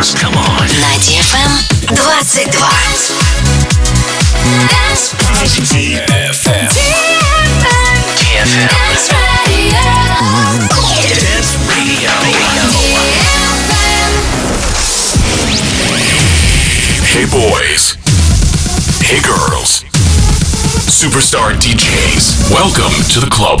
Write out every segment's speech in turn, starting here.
dance. Come on. На DFM 22. Dance DFM. DFM. Dance Radio. Hey boys. Hey girls. Superstar DJs. Welcome to the club.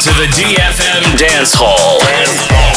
to the DFM Dance Hall. Dance Hall.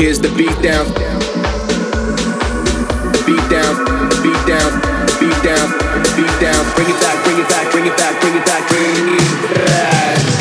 is the beat down. Beat down, beat down, beat down, beat down. Bring it back, bring it back, bring it back, bring it back, bring it back.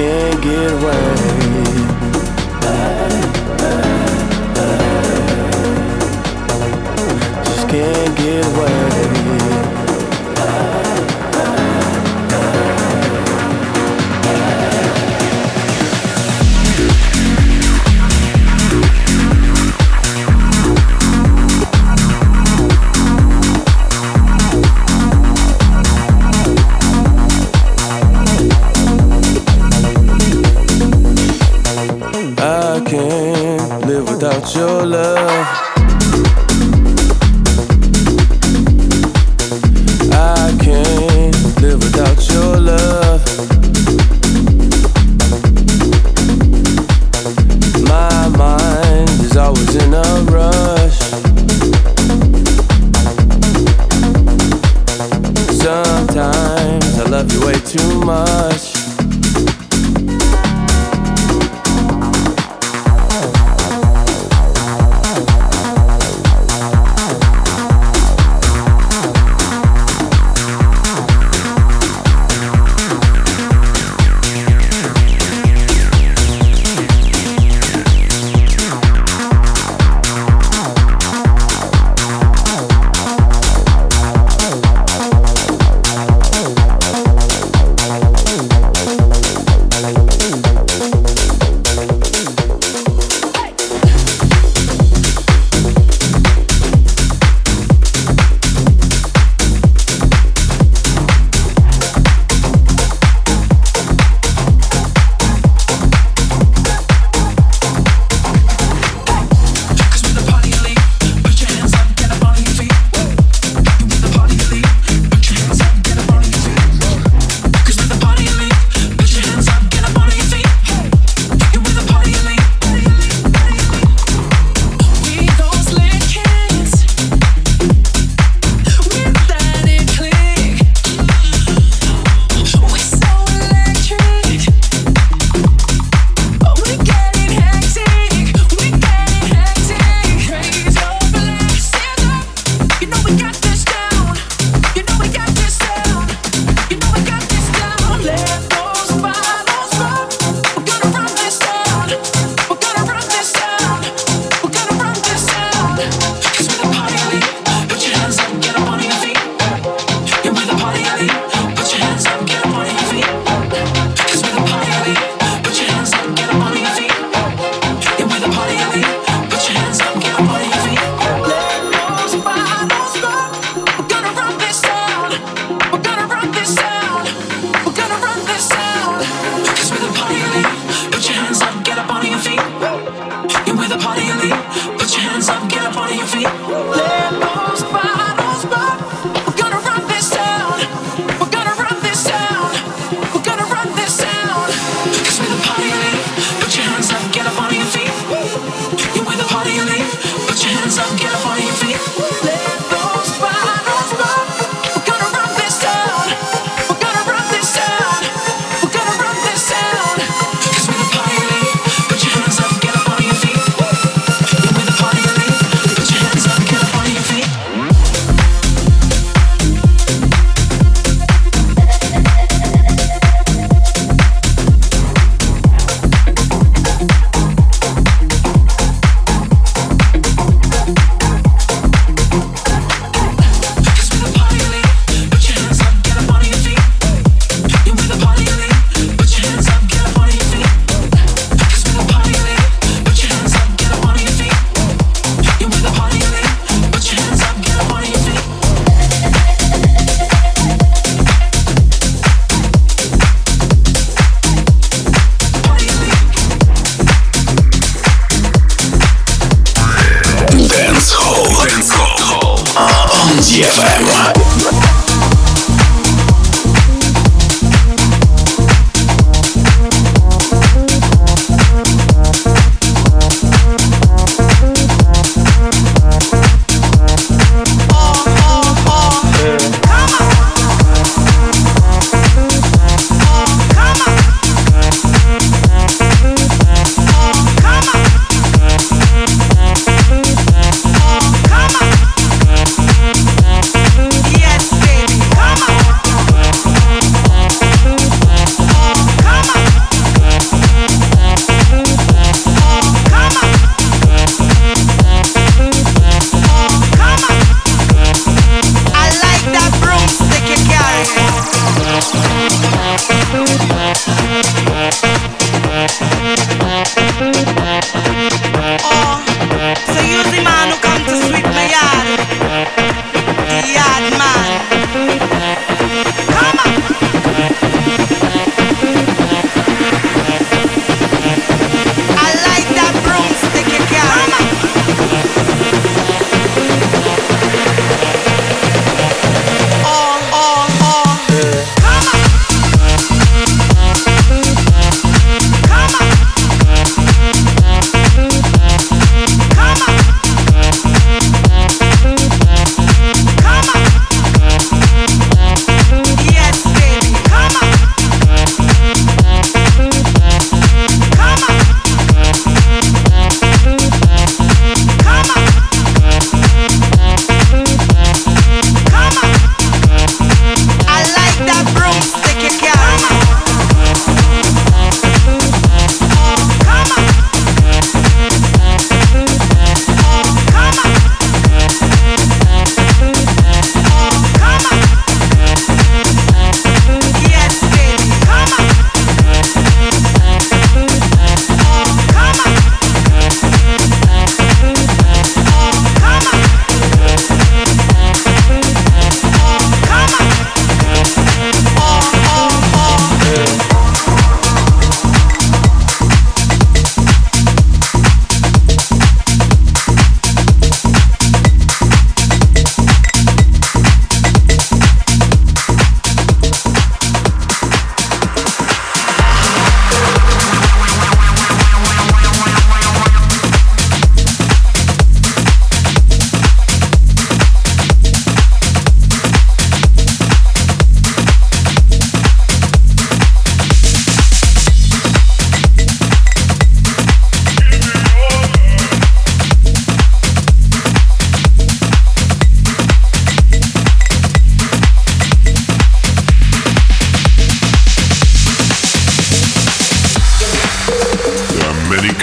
Can't get away. Just can't get away.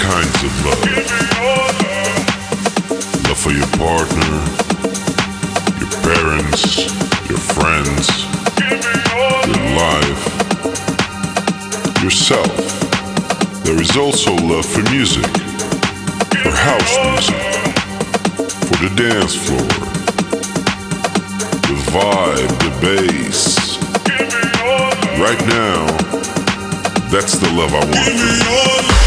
kinds of love. Love for your partner, your parents, your friends, your life, yourself. There is also love for music, for house music, for the dance floor, the vibe, the bass. Right now, that's the love I want.